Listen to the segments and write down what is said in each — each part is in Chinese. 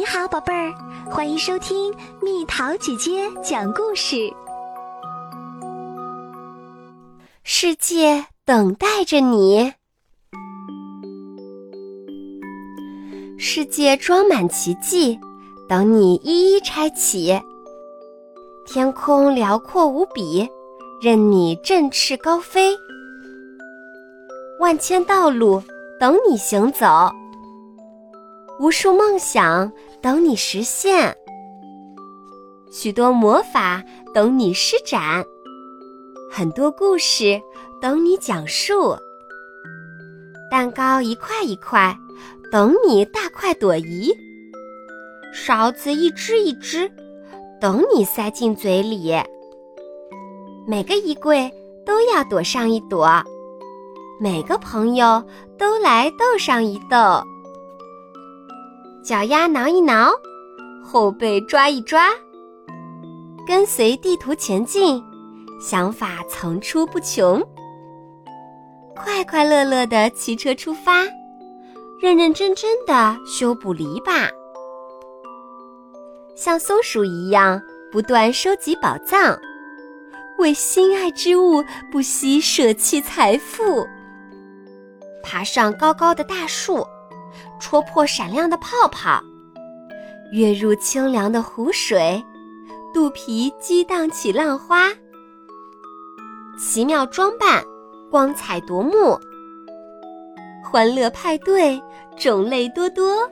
你好，宝贝儿，欢迎收听蜜桃姐姐讲故事。世界等待着你，世界装满奇迹，等你一一拆起。天空辽阔无比，任你振翅高飞。万千道路等你行走。无数梦想等你实现，许多魔法等你施展，很多故事等你讲述。蛋糕一块一块，等你大快朵颐；勺子一只一只，等你塞进嘴里。每个衣柜都要躲上一躲，每个朋友都来逗上一逗。脚丫挠一挠，后背抓一抓，跟随地图前进，想法层出不穷。快快乐乐的骑车出发，认认真真的修补篱笆，像松鼠一样不断收集宝藏，为心爱之物不惜舍弃财富，爬上高高的大树。戳破闪亮的泡泡，跃入清凉的湖水，肚皮激荡起浪花。奇妙装扮，光彩夺目，欢乐派对，种类多多。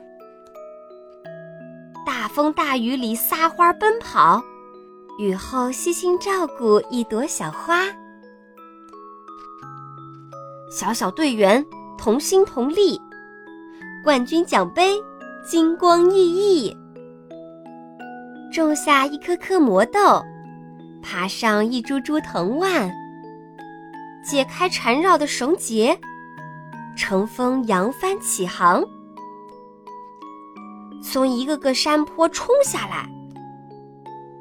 大风大雨里撒欢奔跑，雨后悉心照顾一朵小花。小小队员，同心同力。冠军奖杯金光熠熠，种下一颗颗魔豆，爬上一株株藤蔓，解开缠绕的绳结，乘风扬帆起航，从一个个山坡冲下来，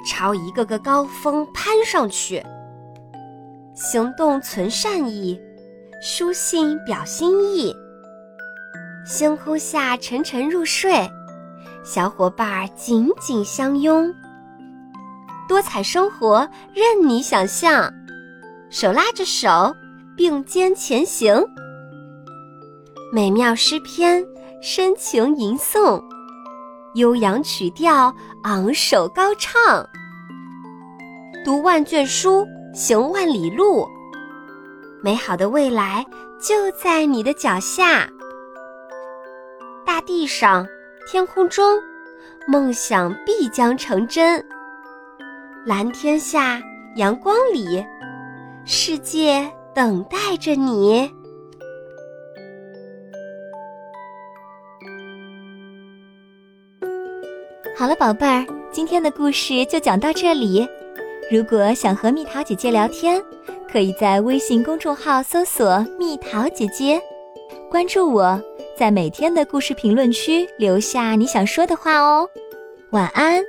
朝一个个高峰攀上去。行动存善意，书信表心意。星空下沉沉入睡，小伙伴紧紧相拥。多彩生活任你想象，手拉着手并肩前行。美妙诗篇深情吟诵，悠扬曲调昂首高唱。读万卷书，行万里路，美好的未来就在你的脚下。大地上，天空中，梦想必将成真。蓝天下，阳光里，世界等待着你。好了，宝贝儿，今天的故事就讲到这里。如果想和蜜桃姐姐聊天，可以在微信公众号搜索“蜜桃姐姐”，关注我。在每天的故事评论区留下你想说的话哦，晚安。